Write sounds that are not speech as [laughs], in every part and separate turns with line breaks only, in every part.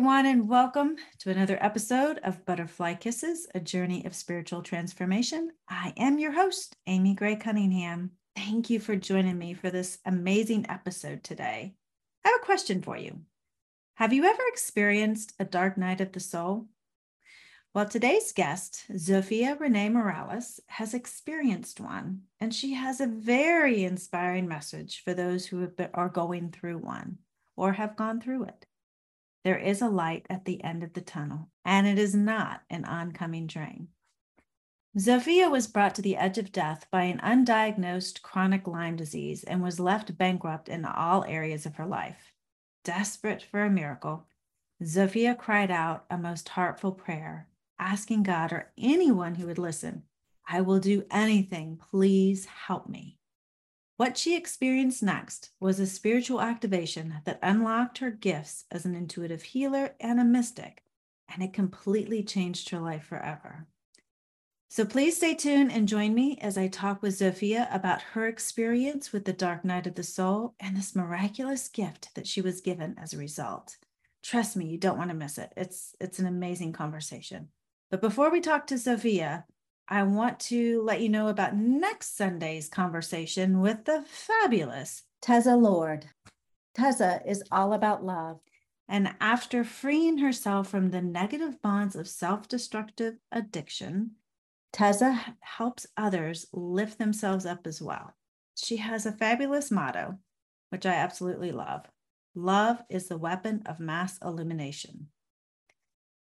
Everyone, and welcome to another episode of Butterfly Kisses, a journey of spiritual transformation. I am your host, Amy Gray Cunningham. Thank you for joining me for this amazing episode today. I have a question for you. Have you ever experienced a dark night of the soul? Well, today's guest, Zofia Rennea Morales, has experienced one, and she has a very inspiring message for those who been, are going through one or have gone through it. There is a light at the end of the tunnel, and it is not an oncoming train. Zofia was brought to the edge of death by an undiagnosed chronic Lyme disease and was left bankrupt in all areas of her life. Desperate for a miracle, Zofia cried out a most heartful prayer, asking God or anyone who would listen, I will do anything. Please help me. What she experienced next was a spiritual activation that unlocked her gifts as an intuitive healer and a mystic, and it completely changed her life forever. So please stay tuned and join me as I talk with Zofia about her experience with the dark night of the soul and this miraculous gift that she was given as a result. Trust me, you don't want to miss it. It's it's an amazing conversation. But before we talk to Zofia, I want to let you know about next Sunday's conversation with the fabulous Teza Lord. Teza is all about love. And after freeing herself from the negative bonds of self destructive addiction, Teza helps others lift themselves up as well. She has a fabulous motto, which I absolutely love Love is the weapon of mass illumination.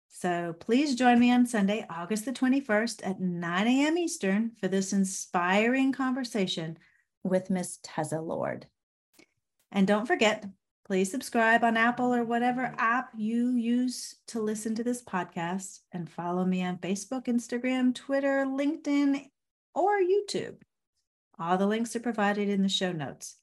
So please join me on Sunday, August the 21st at 9 a.m. Eastern for this inspiring conversation with Miss Teza Lord. And don't forget, please subscribe on Apple or whatever app you use to listen to this podcast and follow me on Facebook, Instagram, Twitter, LinkedIn, or YouTube. All the links are provided in the show notes.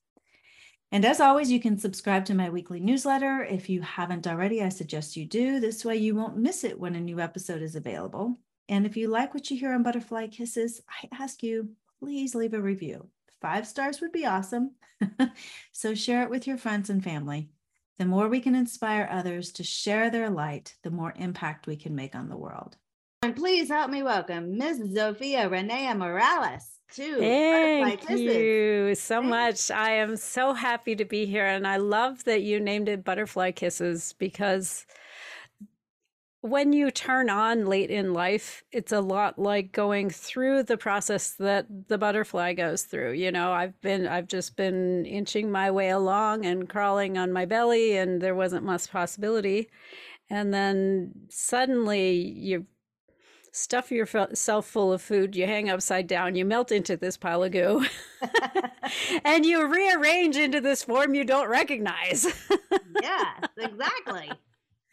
And as always, you can subscribe to my weekly newsletter. If you haven't already, I suggest you do. This way, you won't miss it when a new episode is available. And if you like what you hear on Butterfly Kisses, I ask you, please leave a review. Five stars would be awesome. [laughs] so share it with your friends and family. The more we can inspire others to share their light, the more impact we can make on the world. And please help me welcome Ms. Zofia Rennea Morales too.
Thank you so much. I am so happy to be here. And I love that you named it Butterfly Kisses because when you turn on late in life, it's a lot like going through the process that the butterfly goes through. You know, I've been, I've just been inching my way along and crawling on my belly, and there wasn't much possibility. And then suddenly you stuff yourself full of food, you hang upside down, you melt into this pile of goo, [laughs] [laughs] and you rearrange into this form you don't recognize. [laughs]
yes, exactly.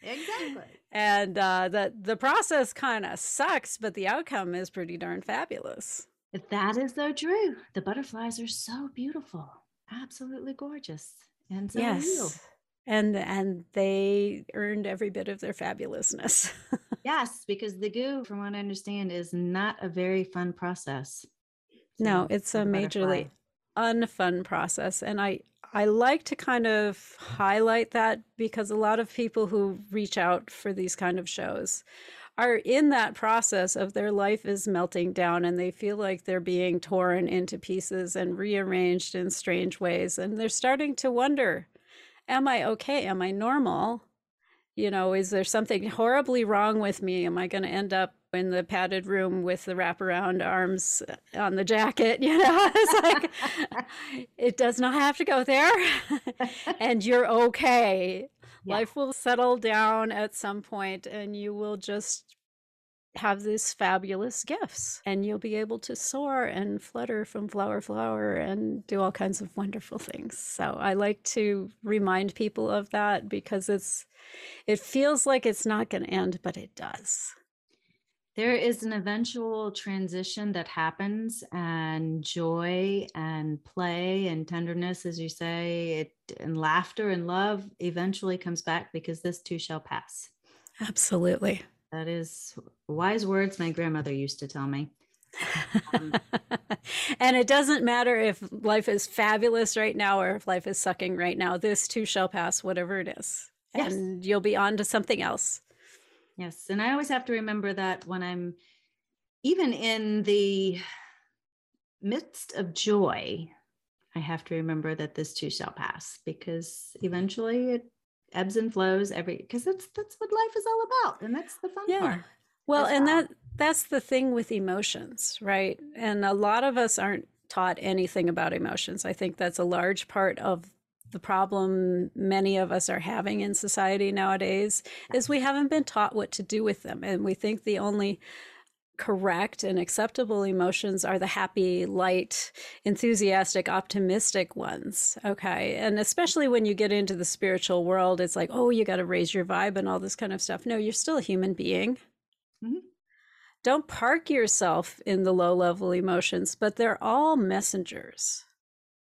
Exactly.
And uh, the the process kind of sucks, but the outcome is pretty darn fabulous.
That is so true. The butterflies are so beautiful, absolutely gorgeous, and so yes.
And and they earned every bit of their fabulousness.
Yes, because the goo, from what I understand, is not a very fun process.
No, it's a majorly unfun process, and I I like to kind of highlight that because a lot of people who reach out for these kind of shows are in that process of their life is melting down and they feel like they're being torn into pieces and rearranged in strange ways and they're starting to wonder am I okay? Am I normal? You know, is there something horribly wrong with me? Am I going to end up in the padded room with the wraparound arms uh, on the jacket? [laughs] You know, [laughs] it's like, it does not have to go there. [laughs] and you're okay. Yeah. Life will settle down at some point and you will just have these fabulous gifts and you'll be able to soar and flutter from flower flower and do all kinds of wonderful things. So i like to remind people of that because it's it feels like it's not going to end but it does.
There is an eventual transition that happens and joy and play and tenderness as you say it and laughter and love eventually comes back because this too shall pass.
Absolutely
that is wise words my grandmother used to tell me.
Um, [laughs] and it doesn't matter if life is fabulous right now or if life is sucking right now. This too shall pass, whatever it is. and you'll be on to something else.
Yes. And I always have to remember that when I'm even in the midst of joy, I have to remember that this too shall pass because eventually it ebbs and flows every because that's that's what life is all about and that's the fun yeah. part.
Well, and that that's the thing with emotions, right? And a lot of us aren't taught anything about emotions. I think that's a large part of the problem many of us are having in society nowadays is we haven't been taught what to do with them and we think the only correct and acceptable emotions are the happy, light, enthusiastic, optimistic ones. Okay. And especially when you get into the spiritual world, it's like, oh, you got to raise your vibe and all this kind of stuff. No, you're still a human being. Mm-hmm. Don't park yourself in the low level emotions, but they're all messengers.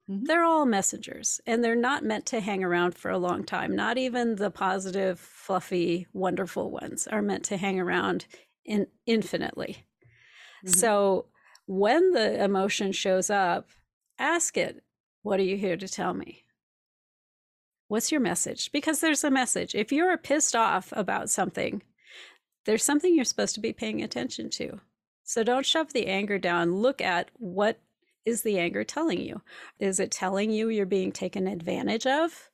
Mm-hmm. They're all messengers and they're not meant to hang around for a long time. Not even the positive, fluffy, wonderful ones are meant to hang around in infinitely. Mm-hmm. So when the emotion shows up, ask it, What are you here to tell me? What's your message? Because there's a message. If you're pissed off about something, there's something you're supposed to be paying attention to. So don't shove the anger down. Look at what is the anger telling you? Is it telling you you're being taken advantage of?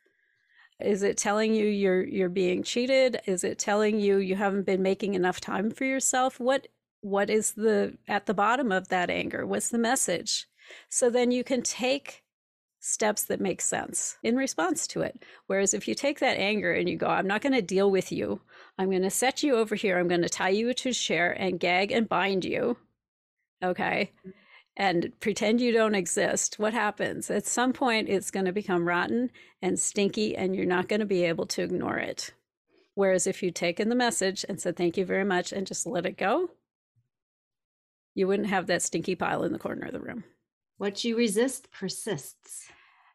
Is it telling you you're you're being cheated? Is it telling you you haven't been making enough time for yourself? What what is the at the bottom of that anger? What's the message? So then you can take steps that make sense in response to it. Whereas if you take that anger and you go, I'm not going to deal with you. I'm going to set you over here. I'm going to tie you to a chair and gag and bind you. Okay mm. And pretend you don't exist, what happens? At some point, it's going to become rotten and stinky, and you're not going to be able to ignore it. Whereas if you'd taken the message and said, Thank you very much, and just let it go, you wouldn't have that stinky pile in the corner of the room.
What you resist persists.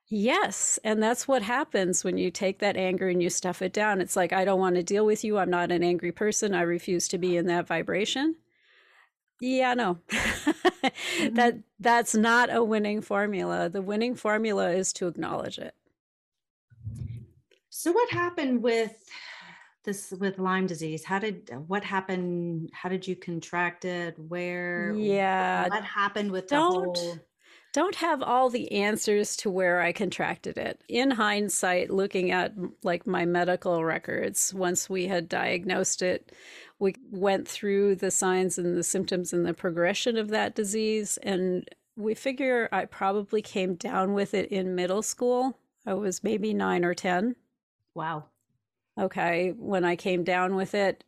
Yes. And that's what happens when you take that anger and you stuff it down. It's like, I don't want to deal with you. I'm not an angry person. I refuse to be in that vibration. Yeah, no. [laughs] mm-hmm. That that's not a winning formula. The winning formula is to acknowledge it.
So what happened with this with Lyme disease? How did what happened? How did you contract it? Where?
Yeah.
What happened with
don't,
the whole
don't have all the answers to where I contracted it. In hindsight, looking at like my medical records, once we had diagnosed it, we went through the signs and the symptoms and the progression of that disease. And we figure I probably came down with it in middle school. I was maybe nine or 10.
Wow.
Okay. When I came down with it,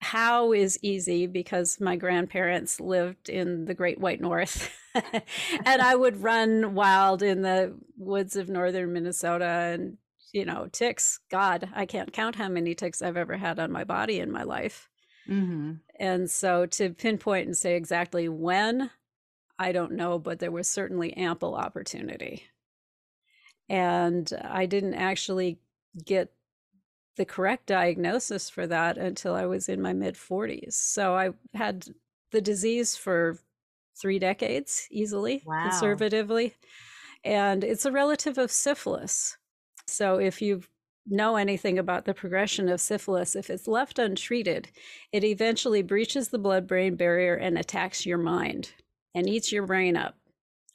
how is easy because my grandparents lived in the Great White North. [laughs] and I would run wild in the woods of northern Minnesota and, you know, ticks. God, I can't count how many ticks I've ever had on my body in my life. Mm-hmm. And so to pinpoint and say exactly when, I don't know, but there was certainly ample opportunity. And I didn't actually get the correct diagnosis for that until I was in my mid 40s. So I had the disease for three decades easily, wow. conservatively. And it's a relative of syphilis. So if you know anything about the progression of syphilis, if it's left untreated, it eventually breaches the blood brain barrier and attacks your mind and eats your brain up.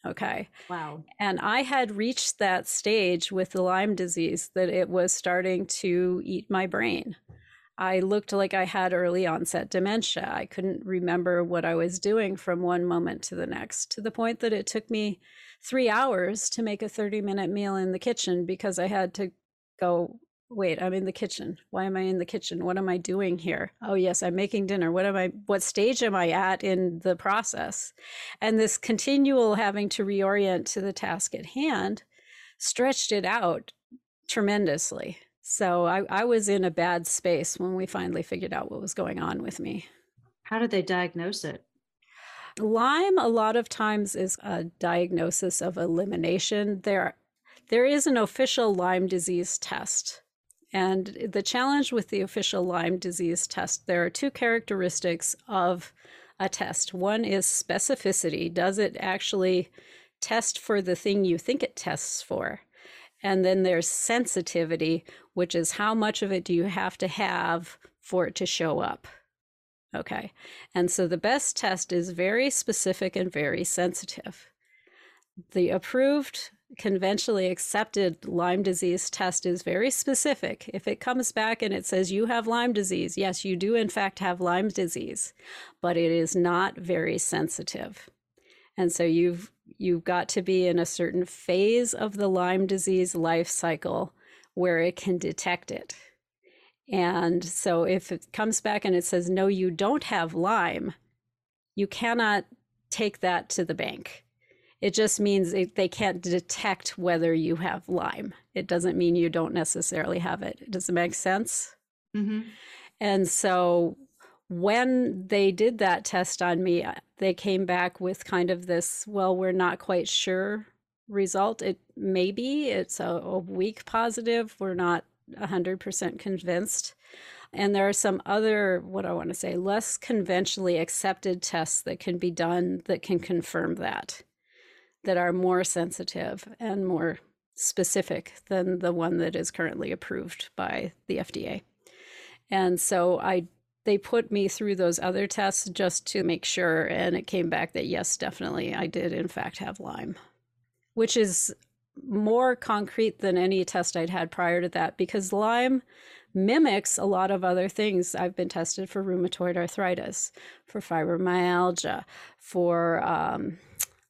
Okay.
Wow.
And I had reached that stage with the Lyme disease that it was starting to eat my brain. I looked like I had early onset dementia. I couldn't remember what I was doing from one moment to the next, to the point that it took me three hours to make a 30 minute meal in the kitchen because I had to go wait i'm in the kitchen. Why am i in the kitchen? What am i doing here? Oh yes i'm making dinner. What am i what stage am i at in the process? And this continual having to reorient to the task at hand stretched it out tremendously. So I, I was in a bad space when we finally figured out what was going on with me.
How did they diagnose it?
Lyme a lot of times is a diagnosis of elimination. There there is an official Lyme disease test. And the challenge with the official Lyme disease test, there are two characteristics of a test. One is specificity. Does it actually test for the thing you think it tests for? And then there's sensitivity, which is how much of it do you have to have for it to show up? Okay. And so the best test is very specific and very sensitive. The approved, conventionally accepted Lyme disease test is very specific. If it comes back and it says you have Lyme disease, yes, you do in fact have Lyme disease, but it is not very sensitive. And so you've you've got to be in a certain phase of the Lyme disease life cycle where it can detect it. And so if it comes back and it says, no, you don't have Lyme, you cannot take that to the bank. It just means they can't detect whether you have Lyme. It doesn't mean you don't necessarily have it. Does it make sense? Mm-hmm. And so when they did that test on me, uh, they came back with kind of this, well, we're not quite sure result. It may be, it's a, a weak positive. We're not 100% convinced. And there are some other, what I want to say, less conventionally accepted tests that can be done that can confirm that, that are more sensitive and more specific than the one that is currently approved by the FDA. And so I they put me through those other tests just to make sure and it came back that yes, definitely I did in fact have Lyme, which is more concrete than any test I'd had prior to that because Lyme mimics a lot of other things. I've been tested for rheumatoid arthritis, for fibromyalgia, for um,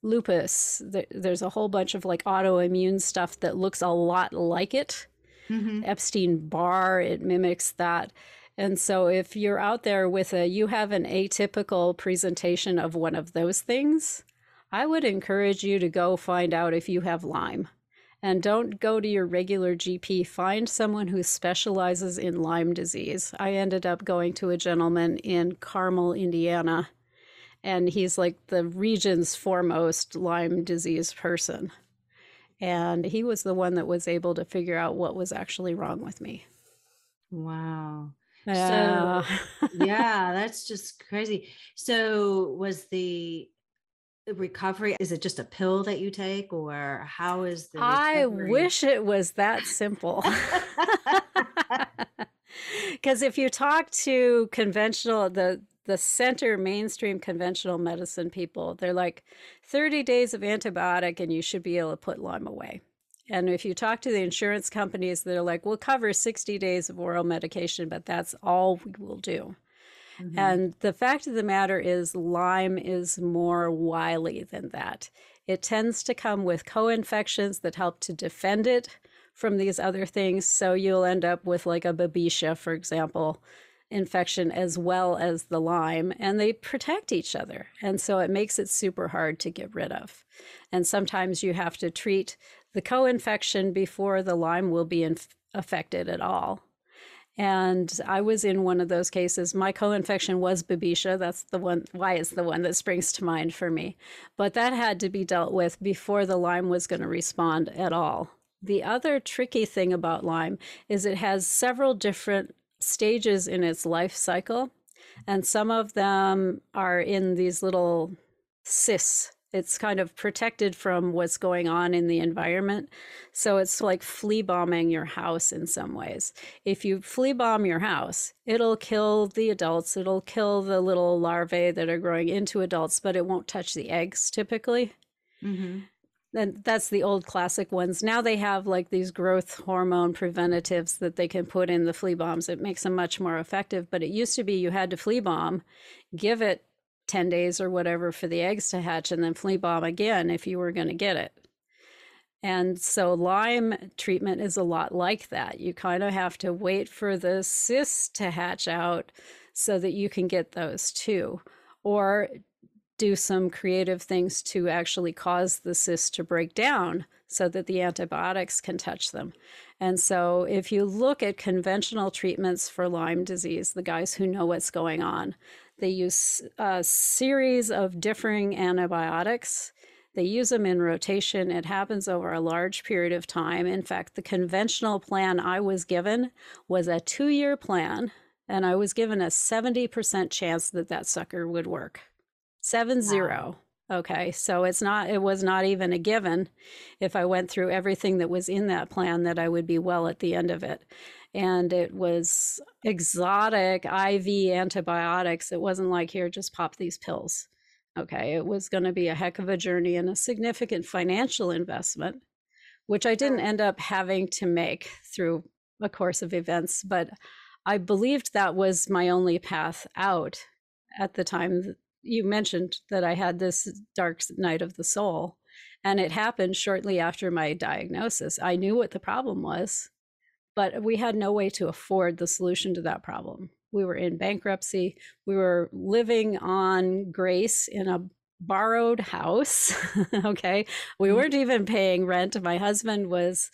lupus. There's a whole bunch of like autoimmune stuff that looks a lot like it. Mm-hmm. Epstein Barr, it mimics that. And so if you're out there with a, you have an atypical presentation of one of those things, I would encourage you to go find out if you have Lyme. And don't go to your regular GP. Find someone who specializes in Lyme disease. I ended up going to a gentleman in Carmel, Indiana, and he's like the region's foremost Lyme disease person. And he was the one that was able to figure out what was actually wrong with me.
Wow. Yeah. So, [laughs] yeah, that's just crazy. So, was the recovery is it just a pill that you take or how is the
recovery? I wish it was that simple. [laughs] [laughs] Cuz if you talk to conventional the the center mainstream conventional medicine people, they're like 30 days of antibiotic and you should be able to put Lyme away. And if you talk to the insurance companies, they're like, we'll cover 60 days of oral medication, but that's all we will do. Mm-hmm. And the fact of the matter is, Lyme is more wily than that. It tends to come with co infections that help to defend it from these other things. So you'll end up with, like, a Babesia, for example, infection as well as the Lyme, and they protect each other. And so it makes it super hard to get rid of. And sometimes you have to treat the co infection before the Lyme will be inf- affected at all. And I was in one of those cases. My co infection was Babesia. That's the one, why it's the one that springs to mind for me. But that had to be dealt with before the Lyme was going to respond at all. The other tricky thing about Lyme is it has several different stages in its life cycle, and some of them are in these little cysts it's kind of protected from what's going on in the environment. So it's like flea bombing your house in some ways. If you flea bomb your house, it'll kill the adults, it'll kill the little larvae that are growing into adults, but it won't touch the eggs typically. Mm-hmm. And that's the old classic ones. Now they have like these growth hormone preventatives that they can put in the flea bombs. It makes them much more effective. But it used to be you had to flea bomb, give it 10 days or whatever for the eggs to hatch and then flea bomb again if you were going to get it. And so Lyme treatment is a lot like that. You kind of have to wait for the cysts to hatch out so that you can get those too. Or do some creative things to actually cause the cysts to break down so that the antibiotics can touch them. And so, if you look at conventional treatments for Lyme disease, the guys who know what's going on, they use a series of differing antibiotics. They use them in rotation. It happens over a large period of time. In fact, the conventional plan I was given was a two year plan, and I was given a 70% chance that that sucker would work. Seven zero. Okay. So it's not, it was not even a given if I went through everything that was in that plan that I would be well at the end of it. And it was exotic IV antibiotics. It wasn't like, here, just pop these pills. Okay. It was going to be a heck of a journey and a significant financial investment, which I didn't end up having to make through a course of events. But I believed that was my only path out at the time you mentioned that I had this dark night of the soul, and it happened shortly after my diagnosis. I knew what the problem was, but we had no way to afford the solution to that problem. We were in bankruptcy. We were living on grace in a borrowed house. [laughs] okay. We mm-hmm. weren't even paying rent. My husband was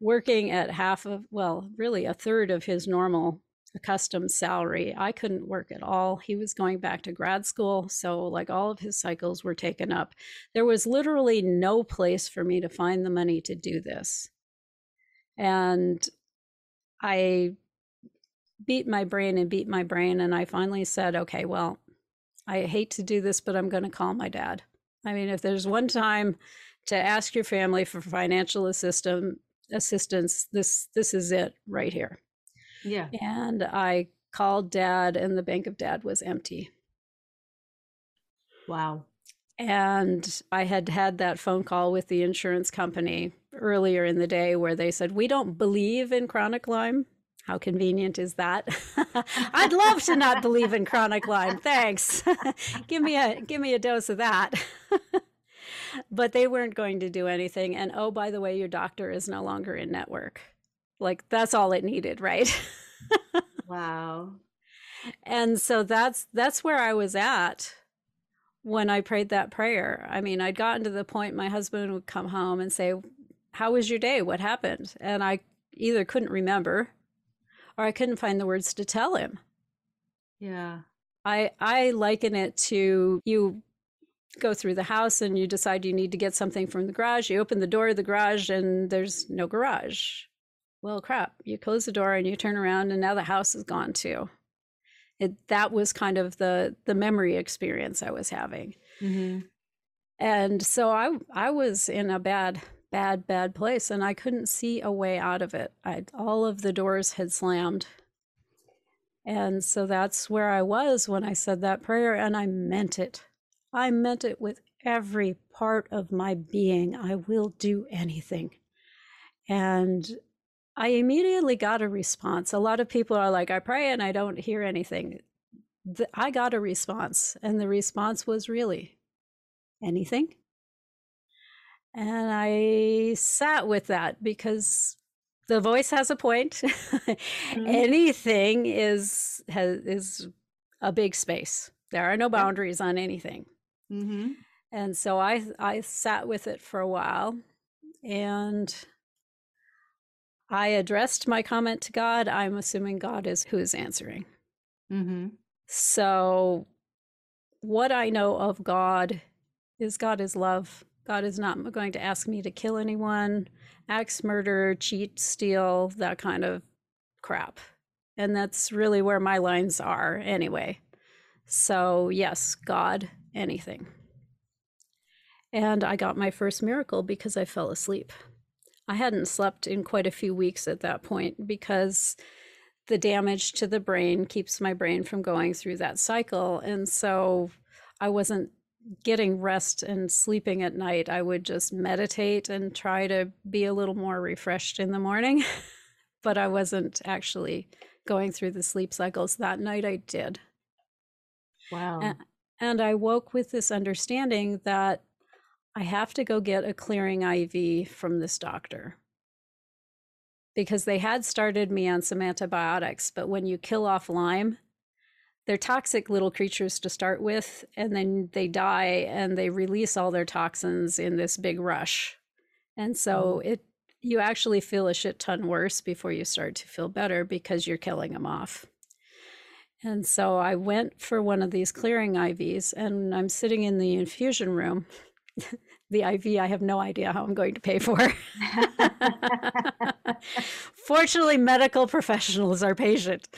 working at half of, well, really a third of his normal accustomed salary. I couldn't work at all. He was going back to grad school. So, like, all of his cycles were taken up. There was literally no place for me to find the money to do this. And I beat my brain and beat my brain. And I finally said, okay, well, I hate to do this, but I'm going to call my dad. I mean, if there's one time to ask your family for financial assistance, assistance, this this is it right here.
Yeah.
And I called dad, and the bank of dad was empty.
Wow.
And I had had that phone call with the insurance company earlier in the day where they said, We don't believe in chronic Lyme. How convenient is that? [laughs] I'd love to not believe in chronic Lyme. Thanks. [laughs] give me a give me a dose of that. [laughs] but they weren't going to do anything. And oh, by the way, your doctor is no longer in network. Like that's all it needed, right? [laughs]
wow.
And so that's that's where I was at when I prayed that prayer. I mean, I'd gotten to the point my husband would come home and say, "How was your day? What happened?" And I either couldn't remember or I couldn't find the words to tell him.
Yeah.
I I liken it to you go through the house and you decide you need to get something from the garage. You open the door of the garage and there's no garage well, crap, you close the door and you turn around and now the house is gone too. It, that was kind of the the memory experience I was having. Mm-hmm. And so I I was in a bad bad bad place and I couldn't see a way out of it. I all of the doors had slammed. And so that's where I was when I said that prayer and I meant it. I meant it with every part of my being. I will do anything. And I immediately got a response. A lot of people are like, I pray and I don't hear anything. The, I got a response, and the response was really anything. And I sat with that because the voice has a point. [laughs] mm-hmm. anything is has, is a big space. There are no boundaries on anything. Mm-hmm. And so I I sat with it for a while, and I addressed my comment to God. I'm assuming God is who is answering. Mm-hmm. So, what I know of God is God is love. God is not going to ask me to kill anyone, axe murder, cheat, steal, that kind of crap. And that's really where my lines are anyway. So, yes, God, anything. And I got my first miracle because I fell asleep. I hadn't slept in quite a few weeks at that point because the damage to the brain keeps my brain from going through that cycle. And so I wasn't getting rest and sleeping at night. I would just meditate and try to be a little more refreshed in the morning. [laughs] but I wasn't actually going through the sleep cycles. That night I did.
Wow.
And, and I woke with this understanding that I have to go get a clearing IV from this doctor because they had started me on some antibiotics, but when you kill off Lyme, they're toxic little creatures to start with, and then they die and they release all their toxins in this big rush. And so mm. it you actually feel a shit ton worse before you start to feel better because you're killing them off. And so I went for one of these clearing IVs and I'm sitting in the infusion room the IV I have no idea how I'm going to pay for. [laughs] Fortunately, medical professionals are patient.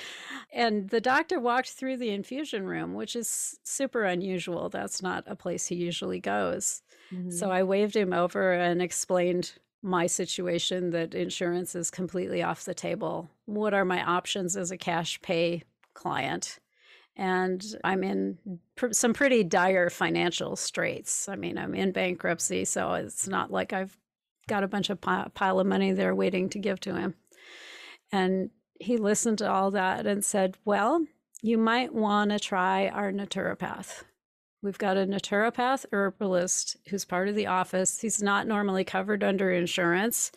And the doctor walked through the infusion room, which is super unusual. That's not a place he usually goes. Mm-hmm. So I waved him over and explained my situation that insurance is completely off the table. What are my options as a cash pay client? And I'm in pr- some pretty dire financial straits. I mean, I'm in bankruptcy, so it's not like I've got a bunch of pi- pile of money there waiting to give to him. And he listened to all that and said, Well, you might want to try our naturopath. We've got a naturopath herbalist who's part of the office. He's not normally covered under insurance,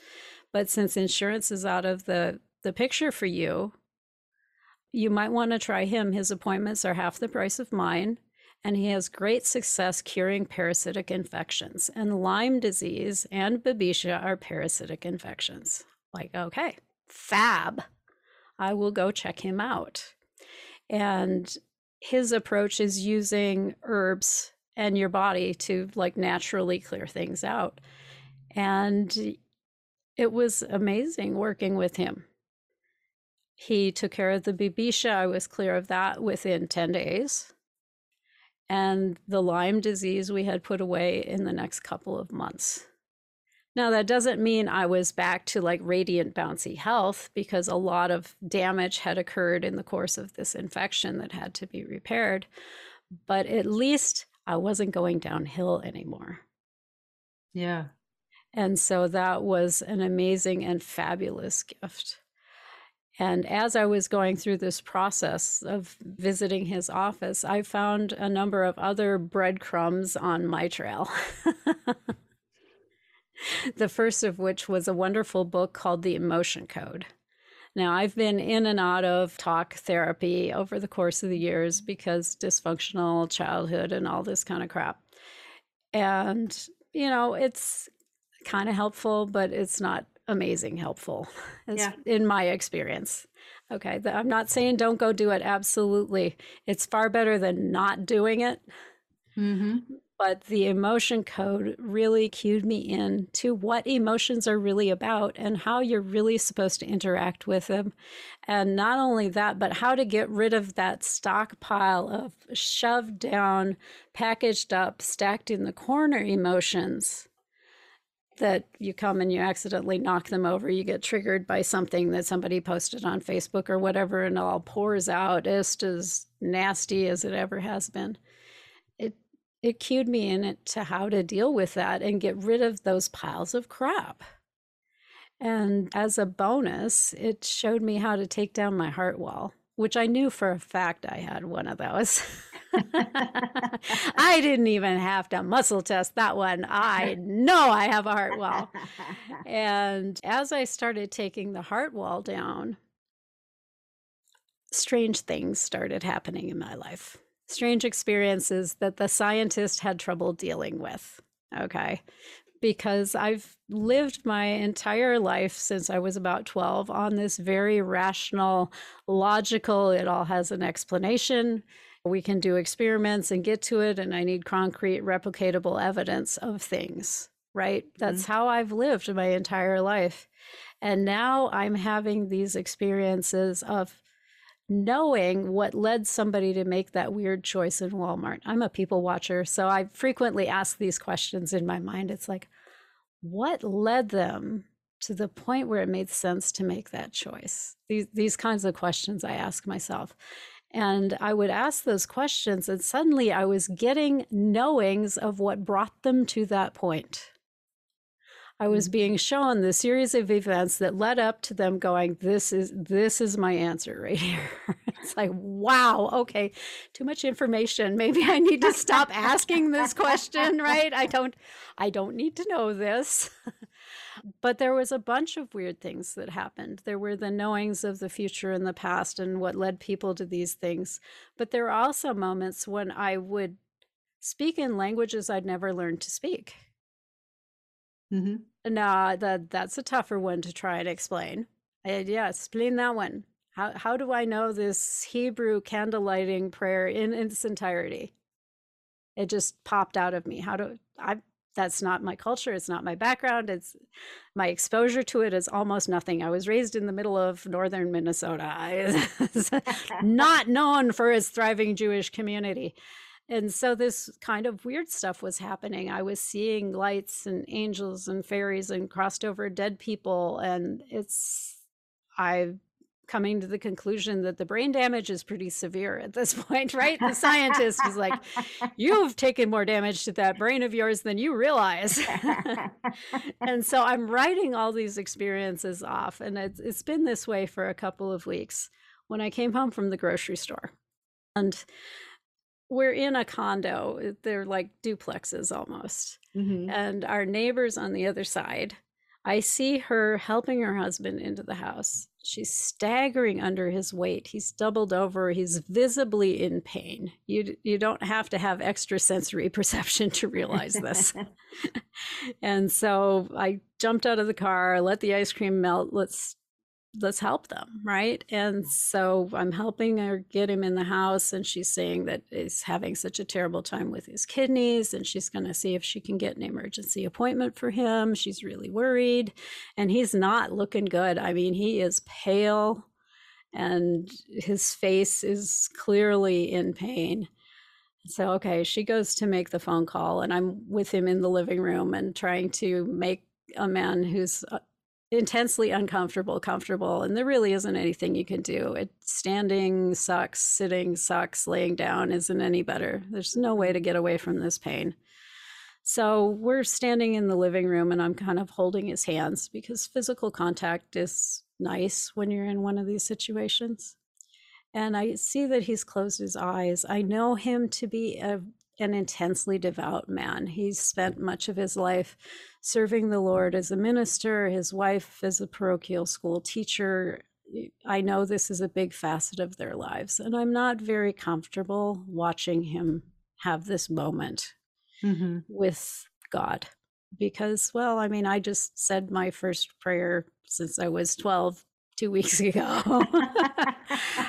but since insurance is out of the, the picture for you, you might want to try him. His appointments are half the price of mine, and he has great success curing parasitic infections. And Lyme disease and Babesia are parasitic infections. Like, okay, fab. I will go check him out. And his approach is using herbs and your body to like naturally clear things out. And it was amazing working with him. He took care of the Babesia. I was clear of that within 10 days. And the Lyme disease we had put away in the next couple of months. Now, that doesn't mean I was back to like radiant, bouncy health because a lot of damage had occurred in the course of this infection that had to be repaired. But at least I wasn't going downhill anymore.
Yeah.
And so that was an amazing and fabulous gift. And as I was going through this process of visiting his office, I found a number of other breadcrumbs on my trail. [laughs] the first of which was a wonderful book called The Emotion Code. Now, I've been in and out of talk therapy over the course of the years because dysfunctional childhood and all this kind of crap. And, you know, it's kind of helpful, but it's not amazing helpful yeah. in my experience. Okay. I'm not saying don't go do it. Absolutely. It's far better than not doing it. Mm-hmm but the emotion code really cued me in to what emotions are really about and how you're really supposed to interact with them. And not only that, but how to get rid of that stockpile of shoved down, packaged up, stacked in the corner emotions that you come and you accidentally knock them over. You get triggered by something that somebody posted on Facebook or whatever, and it all pours out just as nasty as it ever has been it it cued me in to how to deal with that and get rid of those piles of crap. And as a bonus, it showed me how to take down my heart wall, which I knew for a fact I had one of those. [laughs] I didn't even have to muscle test that one. I know I have a heart wall. And as I started taking the heart wall down, strange things started happening in my life strange experiences that the scientist had trouble dealing with. Okay. Because I've lived my entire life since I was about 12 on this very rational, logical, it all has an explanation. We can do experiments and get to it, and I need concrete, replicatable evidence of things, right? That's mm-hmm. how I've lived my entire life. And now I'm having these experiences of knowing what led somebody to make that weird choice in Walmart. I'm a people watcher, so I frequently ask these questions in my mind. It's like, what led them to the point where it made sense to make that choice? These these kinds of questions I ask myself. And I would ask those questions, and suddenly I was getting knowings of what brought them to that point. I was mm-hmm. being shown the series of events that led up to them going, this is this is my answer right [laughs] here. it's like, wow, okay, too much information. Maybe I need to stop asking this question, [laughs] right? I don't I don't need to know this. But there was a bunch of weird things that happened. There were the knowings of the future and the past and what led people to these things. But there were also moments when I would speak in languages I'd never learned to speak. Mm-hmm. No, that that's a tougher one to try and explain. Uh, yeah, explain that one. How how do I know this Hebrew candle lighting prayer in its entirety? It just popped out of me. How do I? That's not my culture it's not my background it's my exposure to it is almost nothing. I was raised in the middle of northern minnesota. [laughs] [laughs] Not known for its thriving jewish community. And so this kind of weird stuff was happening. I was seeing lights and angels and fairies and crossed over dead people and it's i coming to the conclusion that the brain damage is pretty severe at this [laughs] point, right? The scientist is like, you've taken more damage to that brain of yours than you realize. [laughs] and so I'm writing all these experiences off, and it's, it's been this way for a couple of weeks. When I came home from the grocery store, and we're in a condo, they're like duplexes almost. Mm-hmm. And our neighbors on the other side I see her helping her husband into the house. She's staggering under his weight. He's doubled over. He's visibly in pain. You you don't have to have extrasensory [laughs] perception to realize this. [laughs] and so I jumped out of the car, let the ice cream melt. Let's let's help them right? And so i'm helping her get him in the house and she's saying that he's having such a terrible time with his kidneys and she's going to see if she can get an emergency appointment for him. She's really worried and he's not looking good. I mean he is pale and his face is clearly in pain. So okay she goes to make the phone call and i'm with him in the living room and trying to make a man who's uh, intensely uncomfortable comfortable and there really isn't anything you can do. It standing sucks sitting sucks laying down isn't any better. There's no way to mm-hmm. get away from this pain. So we're standing in the living room and i'm kind of holding his hands because physical contact is nice when you're in one of these situations. And i see that he's closed his eyes. I know him to be a an intensely devout man. He's spent much of his life serving the Lord as a minister, his wife as a parochial school teacher. I know this is a big facet of their lives, and I'm not very comfortable watching him have this moment mm-hmm. with God because, well, I mean, I just said my first prayer since I was 12 two weeks [laughs] ago. [laughs]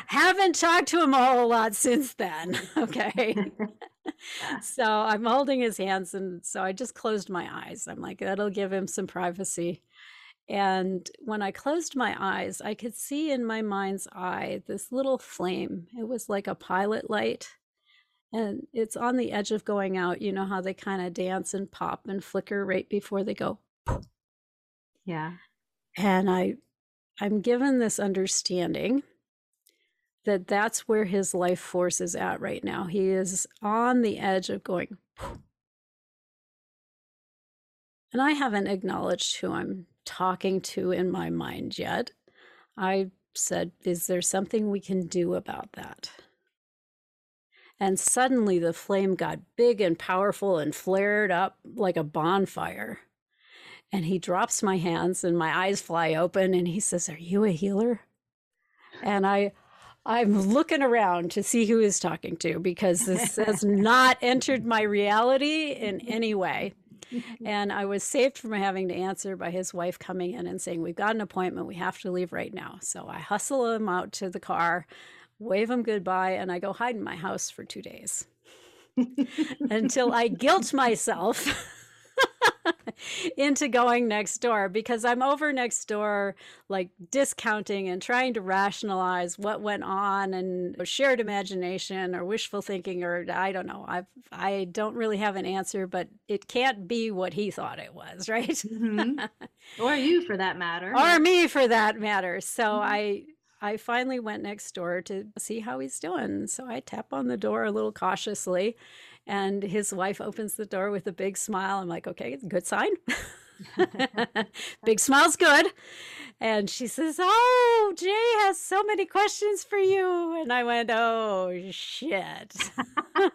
Haven't talked to him a whole lot since then. [laughs] Okay. So I'm holding his hands. And so I just closed my eyes. I'm like, that'll give him some privacy. And when I closed my eyes, I could see in my mind's eye this little flame. It was like a pilot light. And it's on the edge of going out. You know how they kind of dance and pop and flicker right before they go.
Yeah.
And I I'm given this understanding that that's where his life force is at right now. He is on the edge of going. And I haven't acknowledged who I'm talking to in my mind yet. I said, Is there something we can do about that? And suddenly the flame got big and powerful and flared up like a bonfire. And he drops my hands and my eyes fly open and he says, Are you a healer? And I I'm looking around to see who he's talking to because this [laughs] has not entered my reality in any way. And I was saved from having to answer by his wife coming in and saying, We've got an appointment. We have to leave right now. So I hustle him out to the car, wave him goodbye, and I go hide in my house for two days [laughs] until I guilt myself [laughs] [laughs] into going next door because I'm over next door, like discounting and trying to rationalize what went on and shared imagination or wishful thinking, or I don't know. I I don't really have an answer, but it can't be what he thought it was, [laughs] right? Mm-hmm.
Or you, for that matter,
or me, for that matter. So mm-hmm. I. I finally went next door to see how he's doing. So I tap on the door a little cautiously and his wife opens the door with a big smile. I'm like, okay, good sign. [laughs] big smile's good. And she says, Oh, Jay has so many questions for you. And I went, Oh, shit. [laughs]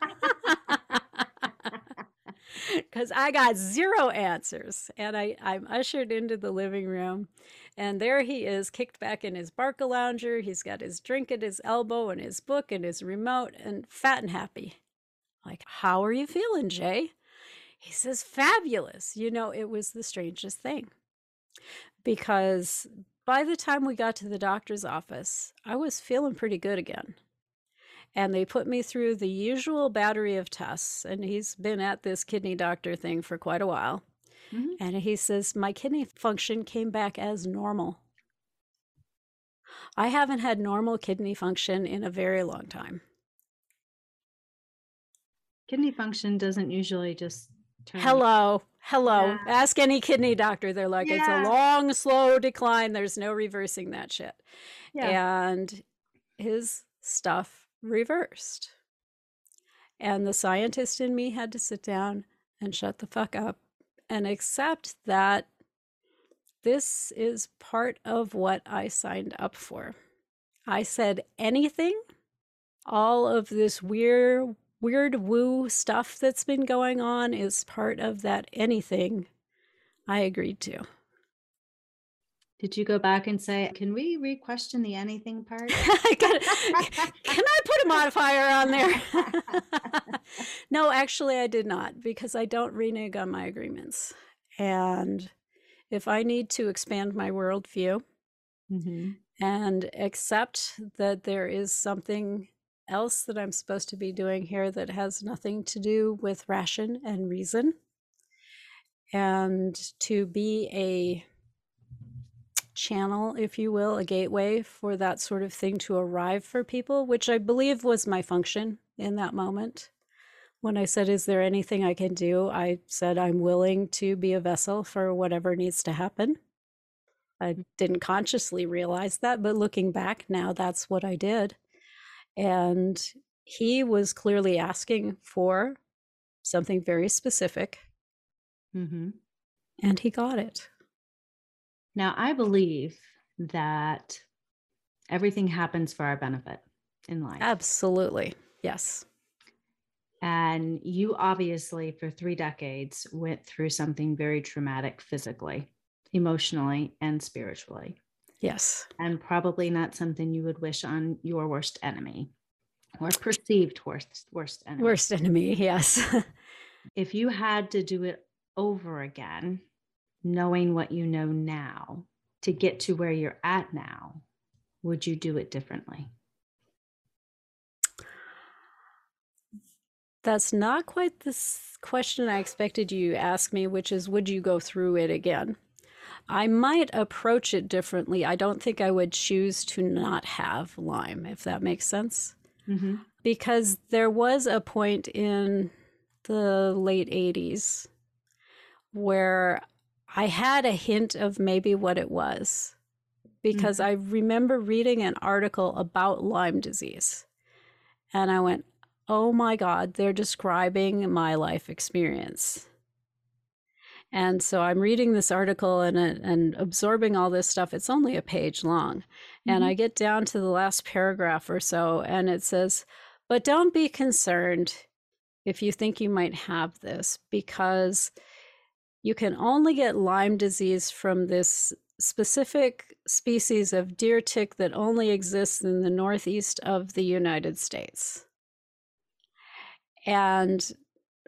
Because I got zero answers. And I, I'm ushered into the living room. And there he is, kicked back in his Barcalounger. He's got his drink at his elbow and his book and his remote and fat and happy. Like, how are you feeling, Jay? He says, fabulous. You know, it was the strangest thing because by the time we got to the doctor's office, I was feeling pretty good again. and they put me through the usual battery of tests. And he's been at this kidney doctor thing for quite a while. Mm-hmm. And he says, My kidney function came back as normal. I haven't had normal kidney function in a very long time.
Kidney function doesn't usually just
turn. Hello. Hello. Yeah. Ask any kidney doctor. They're like, yeah. it's a long, slow decline. There's no reversing that shit. Yeah. And his stuff reversed. And the scientist in me had to sit down and shut the fuck up and accept that this is part of what I signed up for. I said anything, all of this weird, weird woo stuff that's been going on is part of that anything I agreed to.
Did you go back and say, can we re question the anything part? [laughs]
can, can I put a modifier on there? [laughs] no, actually, I did not because I don't renege on my agreements. And if I need to expand my worldview mm-hmm. and accept that there is something else that I'm supposed to be doing here that has nothing to do with ration and reason, and to be a channel, if you will, a gateway for that sort of thing to arrive for people, which I believe was my function in that moment. When I said, Is there anything I can do? I said, I'm willing to be a vessel for whatever needs to happen. I didn't consciously realize that, but looking back now, that's what I did. And he was clearly asking for something very specific. Mm-hmm. And he got it.
Now, I believe that everything happens for our benefit in life.
Absolutely. Yes.
And you obviously, for three decades, went through something very traumatic physically, emotionally, and spiritually.
Yes.
And probably not something you would wish on your worst enemy or perceived worst, worst enemy.
Worst enemy, yes. [laughs]
if you had to do it over again, knowing what you know now to get to where you're at now, would you do it differently?
That's not quite the question I expected you to ask me, which is would you go through it again? I might approach it differently. I don't think I would choose to not have Lyme, if that makes sense. Mm-hmm. Because there was a point in the late 80s where I had a hint of maybe what it was because mm-hmm. I remember reading an article about Lyme disease. And I went, oh my God, they're describing my life experience. And so I'm reading this article and, and absorbing all this stuff. It's only a page long. Mm-hmm. And I get down to the last paragraph or so, and it says, But don't be concerned if you think you might have this, because you can only get Lyme disease from this specific species of deer tick that only exists in the northeast of the United States. And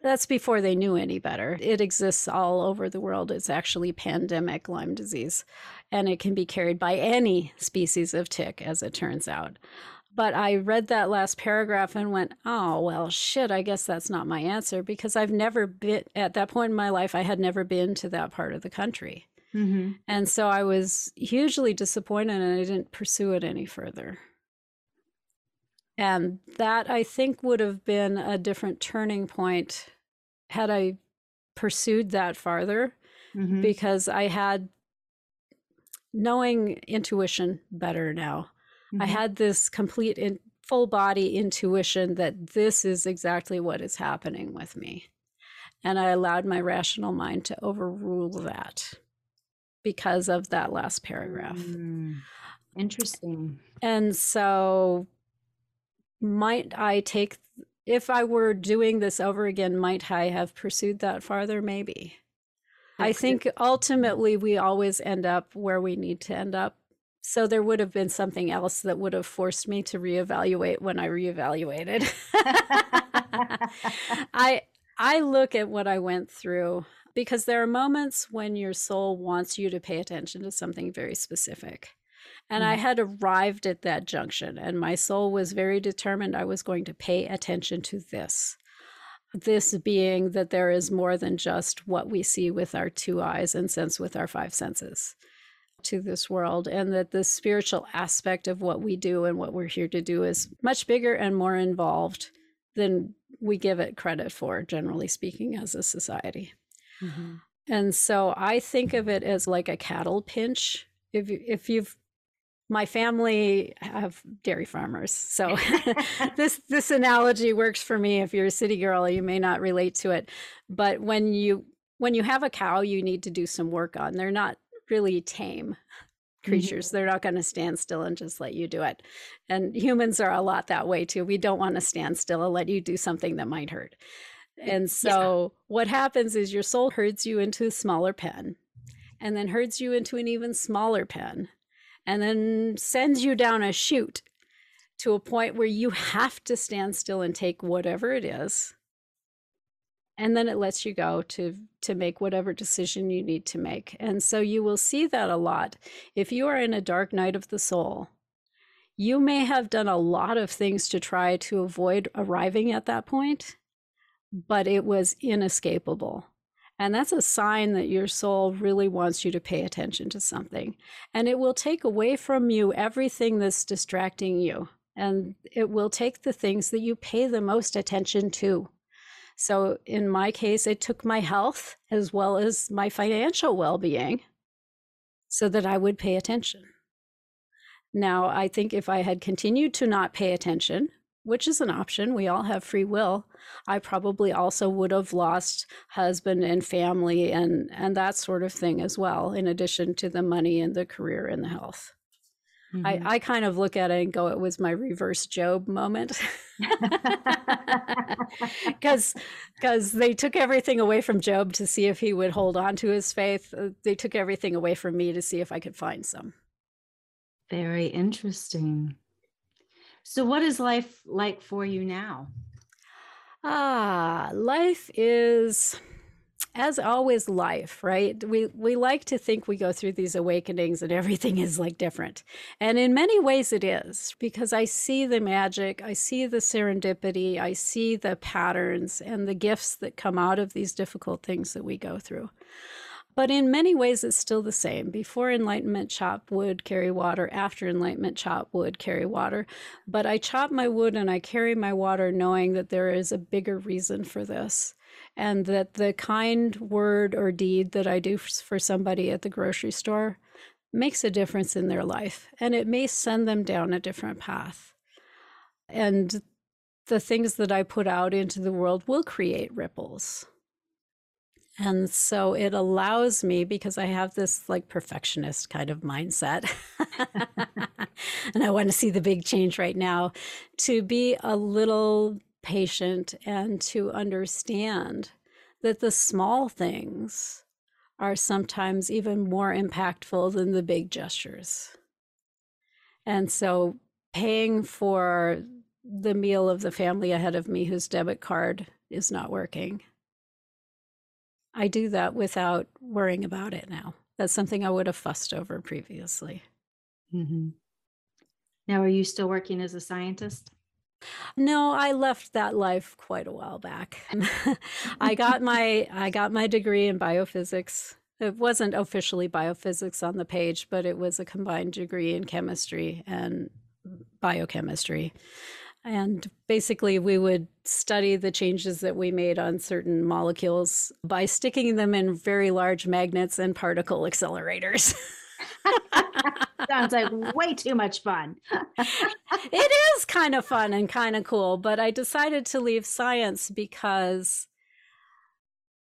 that's before they knew any better. It exists all over the world. It's actually pandemic Lyme disease, and it can be carried by any species of tick, as it turns out. But I read that last paragraph and went, oh, well, shit, I guess that's not my answer because I've never been, at that point in my life, I had never been to that part of the country. Mm-hmm. And so I was hugely disappointed and I didn't pursue it any further. And that I think would have been a different turning point had I pursued that farther mm-hmm. because I had knowing intuition better now. Mm-hmm. I had this complete in, full body intuition that this is exactly what is happening with me. And I allowed my rational mind to overrule that because of that last paragraph. Mm,
interesting.
And so, might I take, if I were doing this over again, might I have pursued that farther? Maybe. I think ultimately we always end up where we need to end up so there would have been something else that would have forced me to reevaluate when I reevaluated. [laughs] I I look at what I went through because there are moments when your soul wants you to pay attention to something very specific. And mm-hmm. I had arrived at that junction, and my soul was very determined I was going to pay attention to this. This being that there is more than just what we see with our two eyes and sense with our five senses to this world, and that the spiritual aspect of what we do and what we're here to do is much bigger and more involved than we give it credit for, generally speaking, as a society. Mm-hmm. And so I think of it as like a cattle pinch. If if you've my family have dairy farmers. So [laughs] [laughs] this this analogy works for me. If you're a city girl, you may not relate to it. But when you when you have a cow, you need to do some work on. They're not really tame creatures. Mm-hmm. They're not going to stand still and just let you do it. And humans are a lot that way too. We don't want to stand still and let you do something that might hurt. And so yeah. what happens is your soul herds you into a smaller pen and then herds you into an even smaller pen and then sends you down a chute to a point where you have to stand still and take whatever it is. And then it lets you go to to make whatever decision you need to make. And so you will see that a lot. If you are in a dark night of the soul you may have done a lot of things to try to avoid arriving at that point but it was inescapable and that's a sign that your soul really wants you to pay attention to something. And it will take away from you everything that's distracting you. And it will take the things that you pay the most attention to. So in my case, it took my health as well as my financial well being so that I would pay attention. Now, I think if I had continued to not pay attention, which is an option, we all have free will, I probably also would have lost husband and family and, and that sort of thing as well, in addition to the money and the career and the health. Mm-hmm. I, I kind of look at it and go, it was my reverse Job moment. [laughs] Because because they took everything away from Job to see if he would hold on to his faith. Uh, they took everything away from me to see if I could find some.
Very interesting. So, what is life like for you now?
Ah, life is as always life right? We we like to think we go through these awakenings and everything is like different. And in many ways it is because i see the magic i see the serendipity i see the patterns and the gifts that come out of these difficult things that we go through but in many ways it's still the same before enlightenment chop wood carry water after enlightenment chop wood carry water but i chop my wood and i carry my water knowing that there is a bigger reason for this and that the kind word or deed that I do for somebody at the grocery store makes a difference in their life and it may send them down a different path. And the things that I put out into the world will create ripples. And so it allows me because I have this like perfectionist kind of mindset. [laughs] and I want to see the big change right now to be a little patient and to understand that the small things are sometimes even more impactful than the big gestures. And so paying for the meal of the family ahead of me whose debit card is not working. I do that without worrying about it now. That's something I would have fussed over previously.
Mm-hmm. Now, are you still working as a scientist?
No, I left that life quite a while back. [laughs] I got my [laughs] I got my degree in biophysics. It wasn't officially biophysics on the page, but it was a combined degree in chemistry and biochemistry. And basically, we would study the changes that we made on certain molecules by sticking them in very large magnets and particle accelerators. [laughs]
Sounds like way too much fun. [laughs]
it is kind of fun and kind of cool, but I decided to leave science because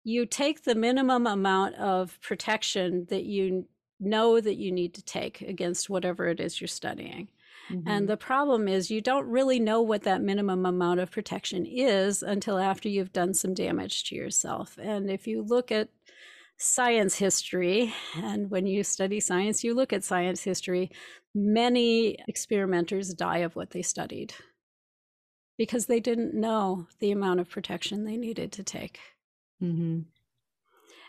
you take the minimum amount of protection that you know that you need to take against whatever it is you're studying. Mm-hmm. And the problem is, you don't really know what that minimum amount of protection is until after you've done some damage to yourself. And if you look at science history, and when you study science, you look at science history, many experimenters die of what they studied because they didn't know the amount of protection they needed to take. Mm-hmm.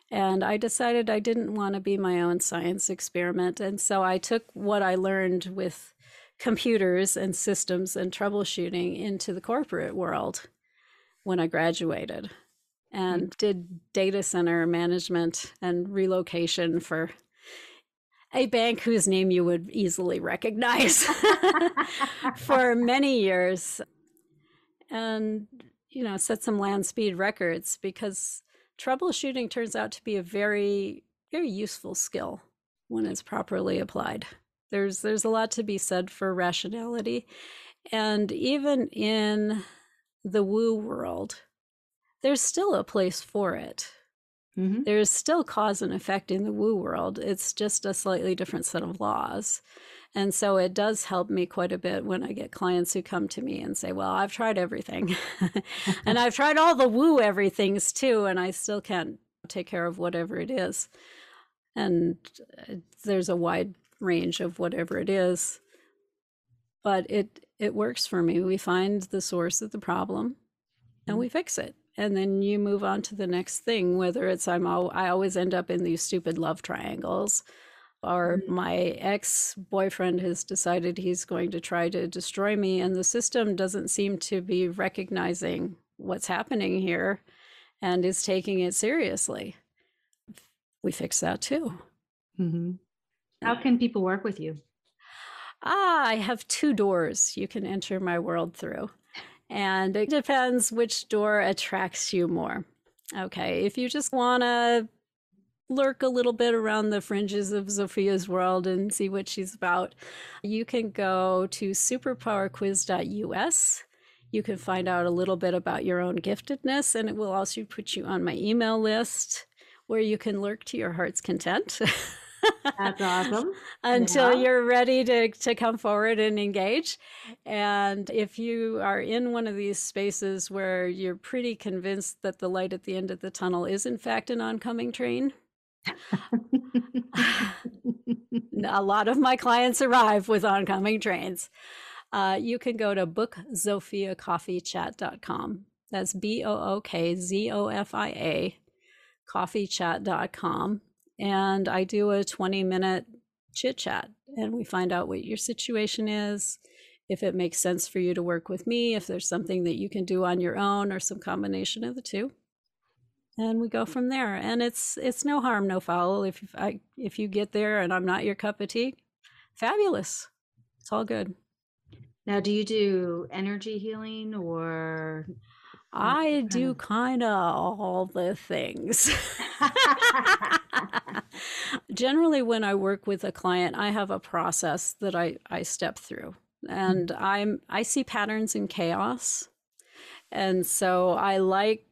And I decided I didn't want to be my own science experiment. And so I took what I learned with computers and systems and troubleshooting into the corporate world when I graduated and mm. did data center management and relocation for a bank whose name you would easily recognize [laughs] for many years and you know set some land speed records because troubleshooting turns out to be a very very useful skill when it's properly applied there's there's a lot to be said for rationality and even in the woo world there's still a place for it mm-hmm. there's still cause and effect in the woo world it's just a slightly different set of laws and so it does help me quite a bit when I get clients who come to me and say, Well, I've tried everything. [laughs] and I've tried all the woo everythings too, and I still can't take care of whatever it is. And uh, there's a wide range of whatever it is. But it it works for me. We find the source of the problem and mm-hmm. we fix it. And then you move on to the next thing, whether it's I'm all, I always end up in these stupid love triangles or mm-hmm. my ex boyfriend has decided he's going to try to destroy me, and the system doesn't seem to be recognizing what's happening here and is taking it seriously. We fix that too.
Mm-hmm. How can people work with you?
Ah, I have two doors you can enter my world through. And it depends which door attracts you more. Okay, if you just want to lurk a little bit around the fringes of Zofia's world and see what she's about, you can go to superpowerquiz.us. You can find out a little bit about your own giftedness, and it will also put you on my email list where you can lurk to your heart's content. [laughs]
That's awesome.
Until yeah. you're ready to, to come forward and engage. And if you are in one of these spaces where you're pretty convinced that the light at the end of the tunnel is, in fact, an oncoming train, [sighs] a lot of my clients arrive with oncoming trains. Uh, you can go to bookzofiacoffeechat.com. That's B O O K Z O F I A coffeechat.com. And I do a 20 minute chit chat and we find out what your situation is, if it makes sense for you to work with me, if there's something that you can do on your own or some combination of the two. And we go from there and it's it's no harm no foul if i if you get there and i'm not your cup of tea fabulous. It's all good.
Now do you do energy healing or
i do kind of all the things [laughs] [laughs] generally when i work with a client i have a process that i i step through and mm-hmm. i'm i see patterns in chaos and so i like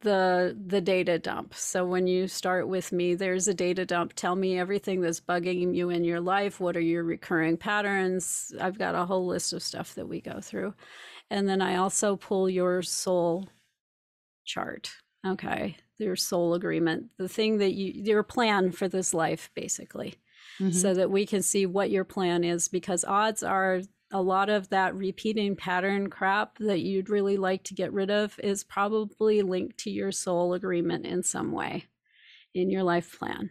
the the data dump. So when you start with me, there's a data dump. Tell me everything that's bugging you in your life. What are your recurring patterns? I've got a whole list of stuff that we go through. And then I also pull your soul chart. Okay. Your soul agreement, the thing that you your plan for this life basically. Mm-hmm. So that we can see what your plan is because odds are a lot of that repeating pattern crap that you'd really like to get rid of is probably linked to your soul agreement in some way in your life plan.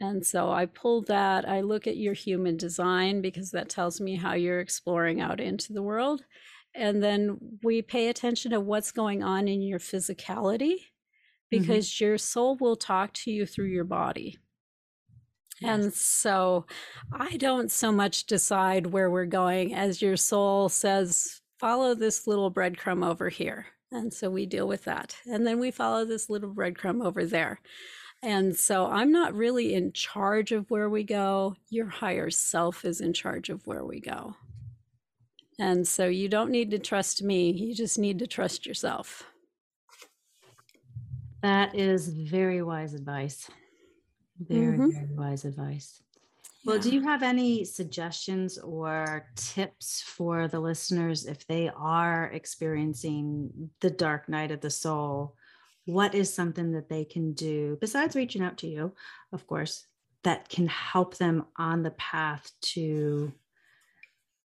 And so I pull that. I look at your human design because that tells me how you're exploring out into the world. And then we pay attention to what's going on in your physicality. Because mm-hmm. your soul will talk to you through your body. And so I don't so much decide where we're going as your soul says, follow this little breadcrumb over here. And so we deal with that. And then we follow this little breadcrumb over there. And so I'm not really in charge of where we go. Your higher self is in charge of where we go. And so you don't need to trust me, you just need to trust yourself.
That is very wise advice. Very, mm-hmm. very wise advice. Well, do you have any suggestions or tips for the listeners if they are experiencing the dark night of the soul? What is something that they can do besides reaching out to you, of course, that can help them on the path to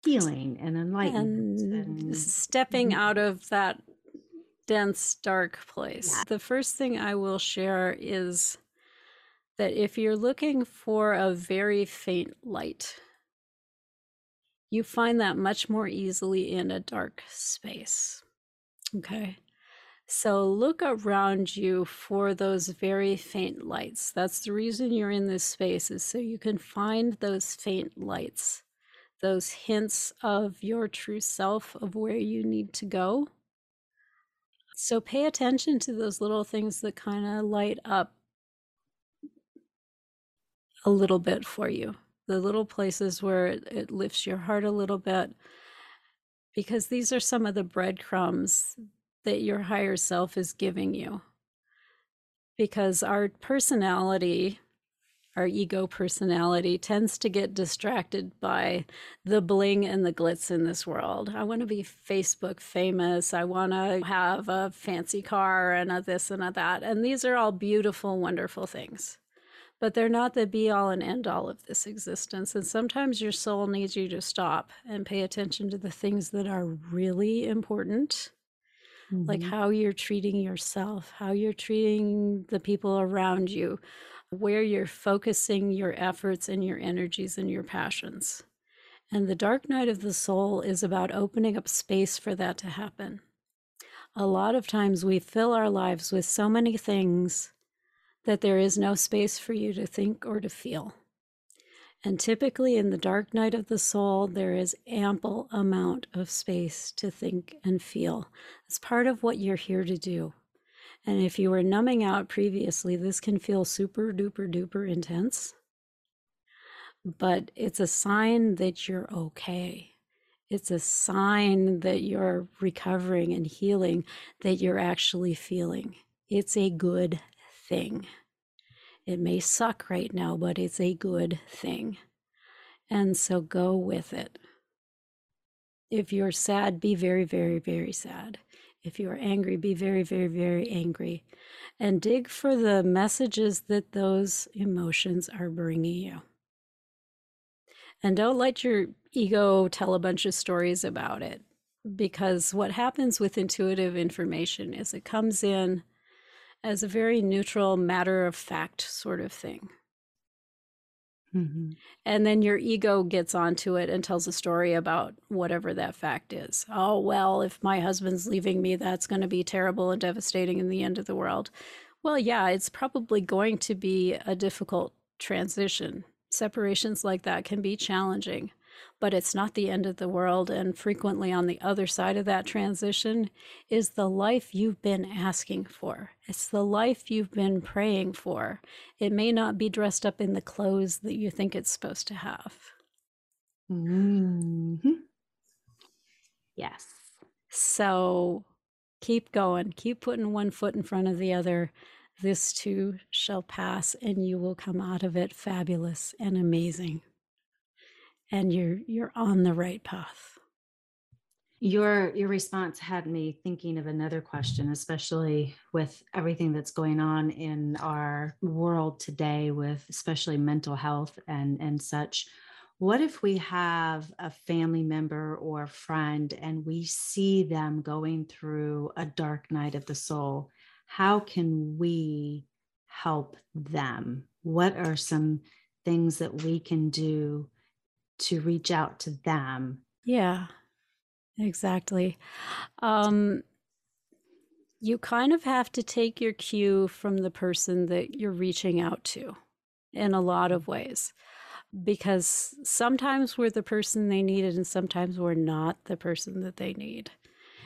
healing and enlightenment and,
and stepping mm-hmm. out of that dense, dark place? Yeah. The first thing I will share is that if you're looking for a very faint light, you find that much more easily in a dark space. Okay. So look around you for those very faint lights. That's the reason you're in this space, is so you can find those faint lights, those hints of your true self, of where you need to go. So pay attention to those little things that kind of light up a little bit for you, the little places where it, it lifts your heart a little bit, because these are some of the breadcrumbs that your higher self is giving you. Because our personality, our ego personality, tends to get distracted by the bling and the glitz in this world. I want to be Facebook famous. I want to have a fancy car and a this and a that. And these are all beautiful, wonderful things. But they're not the be all and end all of this existence. And sometimes your soul needs you to stop and pay attention to the things that are really important mm-hmm. like how you're treating yourself, how you're treating the people around you, where you're focusing your efforts and your energies and your passions. And the dark night of the soul is about opening up space for that to happen. A lot of times we fill our lives with so many things that there is no space for you to think or to feel. And typically in the dark night of the soul, there is ample amount of space to think and feel. It's part of what you're here to do. And if you were numbing out previously, this can feel super duper duper intense. But it's a sign that you're okay. It's a sign that you're recovering and healing, that you're actually feeling. It's a good thing. It may suck right now, but it's a good thing. And so go with it. If you're sad, be very, very, very sad. If you're angry, be very, very, very angry. And dig for the messages that those emotions are bringing you. And don't let your ego tell a bunch of stories about it. Because what happens with intuitive information is it comes in as a very neutral, matter of fact sort of thing. Mm-hmm. And then your ego gets onto it and tells a story about whatever that fact is. Oh, well, if my husband's leaving me, that's going to be terrible and devastating in the end of the world. Well, yeah, it's probably going to be a difficult transition. Separations like that can be challenging but it's not the end of the world. And frequently, on the other side of that transition is the life you've been asking for. It's the life you've been praying for. It may not be dressed up in the clothes that you think it's supposed to have.
Mm-hmm. Yes.
So keep going, keep putting one foot in front of the other. This too shall pass, and you will come out of it fabulous and amazing and you're you're on the right path.
Your your response had me thinking of another question especially with everything that's going on in our world today with especially mental health and and such. What if we have a family member or a friend and we see them going through a dark night of the soul? How can we help them? What are some things that we can do to reach out to them.
Yeah, exactly. Um, you kind of have to take your cue from the person that you're reaching out to in a lot of ways because sometimes we're the person they needed and sometimes we're not the person that they need.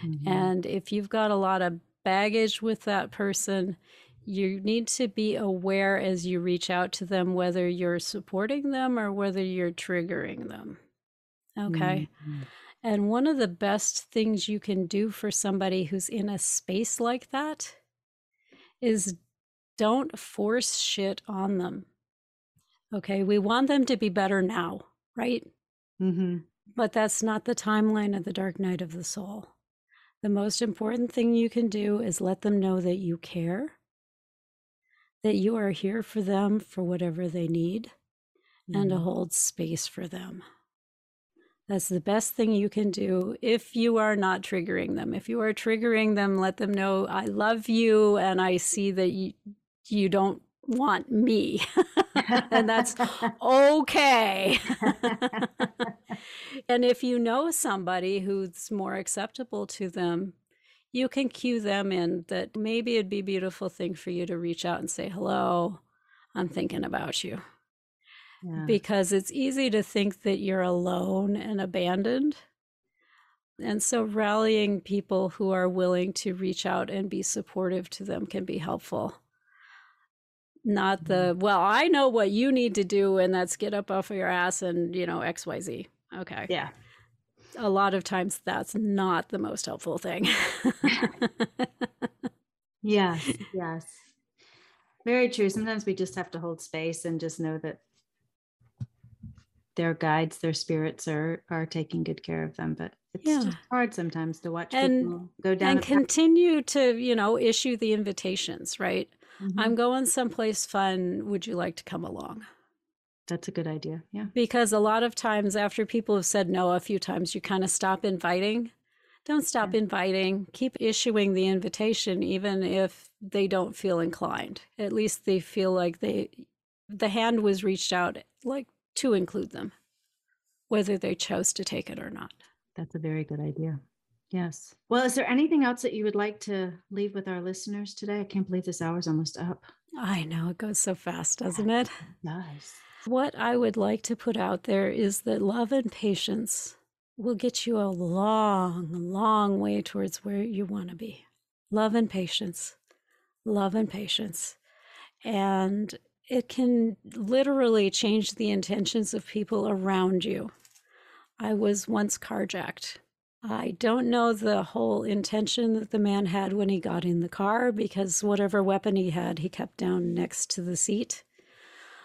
Mm-hmm. And if you've got a lot of baggage with that person, you need to be aware as you reach out to them whether you're supporting them or whether you're triggering them. Okay. Mm-hmm. And one of the best things you can do for somebody who's in a space like that is don't force shit on them. Okay. We want them to be better now, right? Mm-hmm. But that's not the timeline of the dark night of the soul. The most important thing you can do is let them know that you care that you are here for them for whatever they need mm-hmm. and to mm-hmm. hold space for them. That's the best thing you can do if you are not triggering them. If you are triggering them, let them know I love you and I see that you you don't want me. [laughs] and that's okay. [laughs] [laughs] and if you know somebody who's more acceptable to them, you can cue them in that maybe it'd be a beautiful thing for you to reach out and say, Hello, I'm thinking about you. Yeah. Because it's easy to think that you're alone and abandoned. And so rallying people who are willing to reach out and be supportive to them can be helpful. Not the, mm-hmm. well, I know what you need to do, and that's get up off of your ass and, you know, XYZ. Okay.
Yeah.
A lot of times that's not the most helpful thing. [laughs]
yes. Yes. Very true. Sometimes we just have to hold space and just know that their guides, their spirits are are taking good care of them. But it's yeah. hard sometimes to watch and, people go down
and continue to, you know, issue the invitations, right? Mm-hmm. I'm going someplace fun. Would you like to come along?
That's a good idea. Yeah.
Because a lot of times after people have said no a few times, you kind of stop inviting. Don't stop yeah. inviting. Keep issuing the invitation, even if they don't feel inclined. At least they feel like they, the hand was reached out, like to include them, whether they chose to take it or not.
That's a very good idea. Yes. Well, is there anything else that you would like to leave with our listeners today? I can't believe this hour's almost up.
I know it goes so fast, doesn't it?
Nice.
What I would like to put out there is that love and patience will get you a long, long way towards where you want to be. Love and patience, love and patience. And it can literally change the intentions of people around you. I was once carjacked. I don't know the whole intention that the man had when he got in the car because whatever weapon he had, he kept down next to the seat.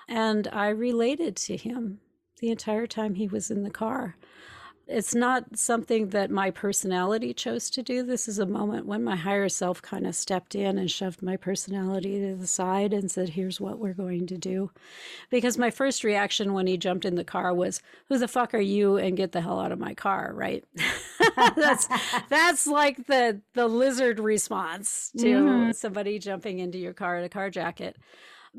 And I related to him the entire time he was in the car. It's not something that my personality chose to do. This is a moment when my higher self kind of stepped in and shoved my personality to the side and said, Here's what we're going to do. Because my first reaction when he jumped in the car was, Who the fuck are you? And get the hell out of my car, right? [laughs] that's that's like the the lizard response to mm-hmm. somebody jumping into your car in a car jacket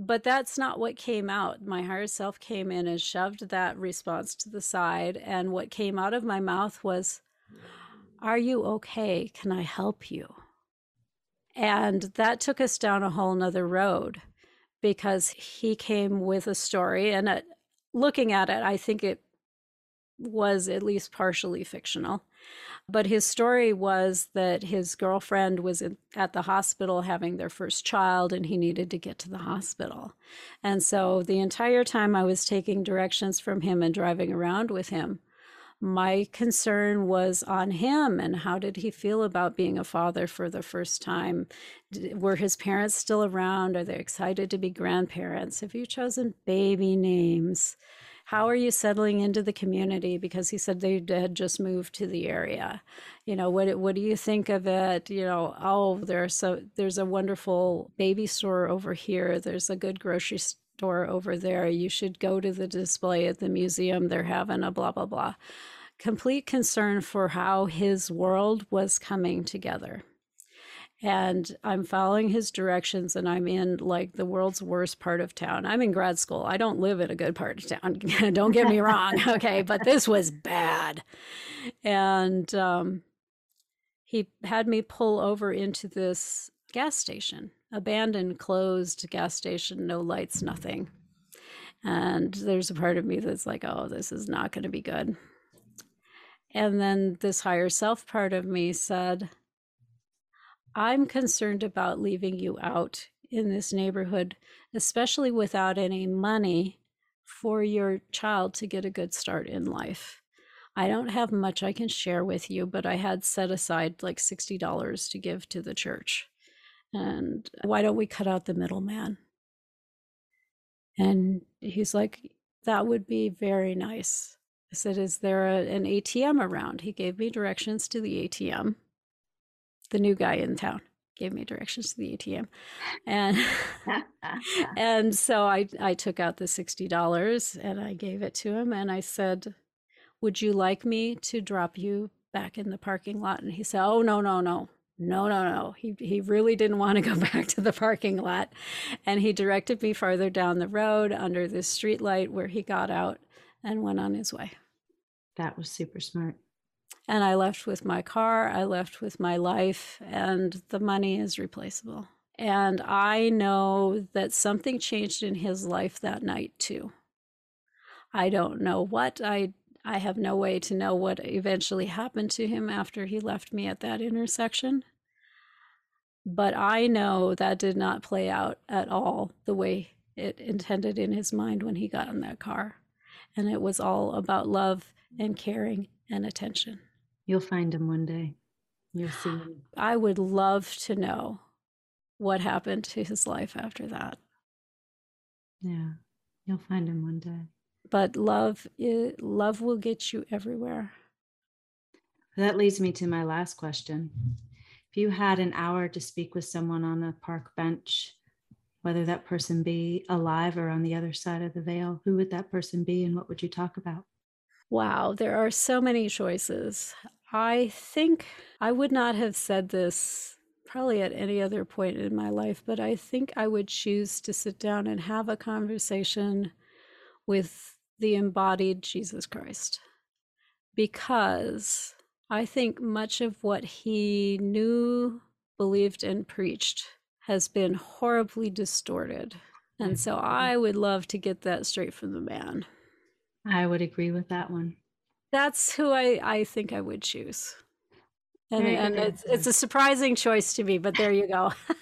but that's not what came out. My higher self came in and shoved that response to the side. And what came out of my mouth was, Are you okay? Can I help you? And that took us down a whole nother road because he came with a story. And it, looking at it, I think it was at least partially fictional. But his story was that his girlfriend was in, at the hospital having their first child and he needed to get to the hospital. And so the entire time I was taking directions from him and driving around with him, my concern was on him and how did he feel about being a father for the first time? Were his parents still around? Are they excited to be grandparents? Have you chosen baby names? How are you settling into the community? Because he said they had just moved to the area. You know what what do you think of it? You know oh there's so there's a wonderful baby store over here. There's a good grocery store over there. You should go to the display at the museum. They're having a blah blah blah. Complete concern for how his world was coming together and I'm following his directions and I'm in like the world's worst part of town. I'm in grad school. I don't live in a good part of town. [laughs] don't get me [laughs] wrong. Okay. But this was bad. And um, he had me pull over into this gas station, abandoned, closed gas station, no lights, nothing. And there's a part of me that's like, oh, this is not going to be good. And then this higher self part of me said, I'm concerned about leaving you out in this neighborhood, especially without any money for your child to get a good start in life. I don't have much I can share with you, but I had set aside like $60 to give to the church. And why don't we cut out the middleman? And he's like, that would be very nice. I said, Is there a, an ATM around? He gave me directions to the ATM the new guy in town gave me directions to the ATM. And [laughs] [laughs] and so I I took out the $60 and I gave it to him and I said, "Would you like me to drop you back in the parking lot?" And he said, "Oh, no, no, no. no, no, no. He, he really didn't want to go [laughs] back to the parking lot. And he directed me farther down the road under this street light where he got out and went on his way.
That was super smart.
And I left with my car, I left with my life, and the money is replaceable. And I know that something changed in his life that night too. I don't know what. I I have no way to know what eventually happened to him after he left me at that intersection. But I know that did not play out at all the way it intended in his mind when he got in that car. And it was all about love and caring and attention.
You'll find him one day. You'll see him.
I would love to know what happened to his life after that.
Yeah, you'll find him one day.
But love, love will get you everywhere.
That leads me to my last question. If you had an hour to speak with someone on a park bench, whether that person be alive or on the other side of the veil, who would that person be and what would you talk about?
Wow, there are so many choices. I think I would not have said this probably at any other point in my life, but I think I would choose to sit down and have a conversation with the embodied Jesus Christ because I think much of what he knew, believed, and preached has been horribly distorted. And so mm-hmm. I would love to get that straight from the man.
I would agree with that one.
That's who I, I think I would choose. And, and it's, it's a surprising choice to me, but there you go. [laughs] [laughs]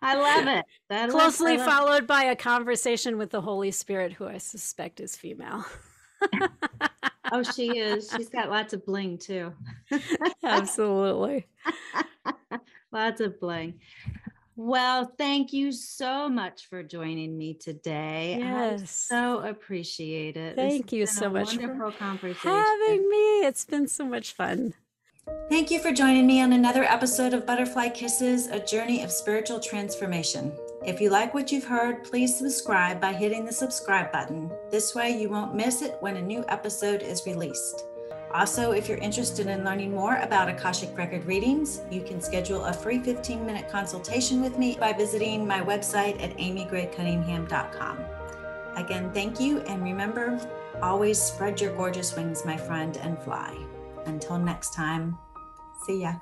I love it.
That Closely love, followed by a conversation with the Holy Spirit, who I suspect is female. [laughs]
oh, she is. She's got lots of bling too.
Absolutely.
lots of bling. Well, thank you so much for joining me today.
Yes.
I so appreciate it.
Thank you so much for having me. It's been so much fun.
Thank you for joining me on another episode of Butterfly Kisses, a journey of spiritual transformation. If you like what you've heard, please subscribe by hitting the subscribe button. This way, you won't miss it when a new episode is released. Also, if you're interested in learning more about Akashic Record readings, you can schedule a free 15 minute consultation with me by visiting my website at amygraycunningham.com. Again, thank you, and remember always spread your gorgeous wings, my friend, and fly. Until next time, see ya.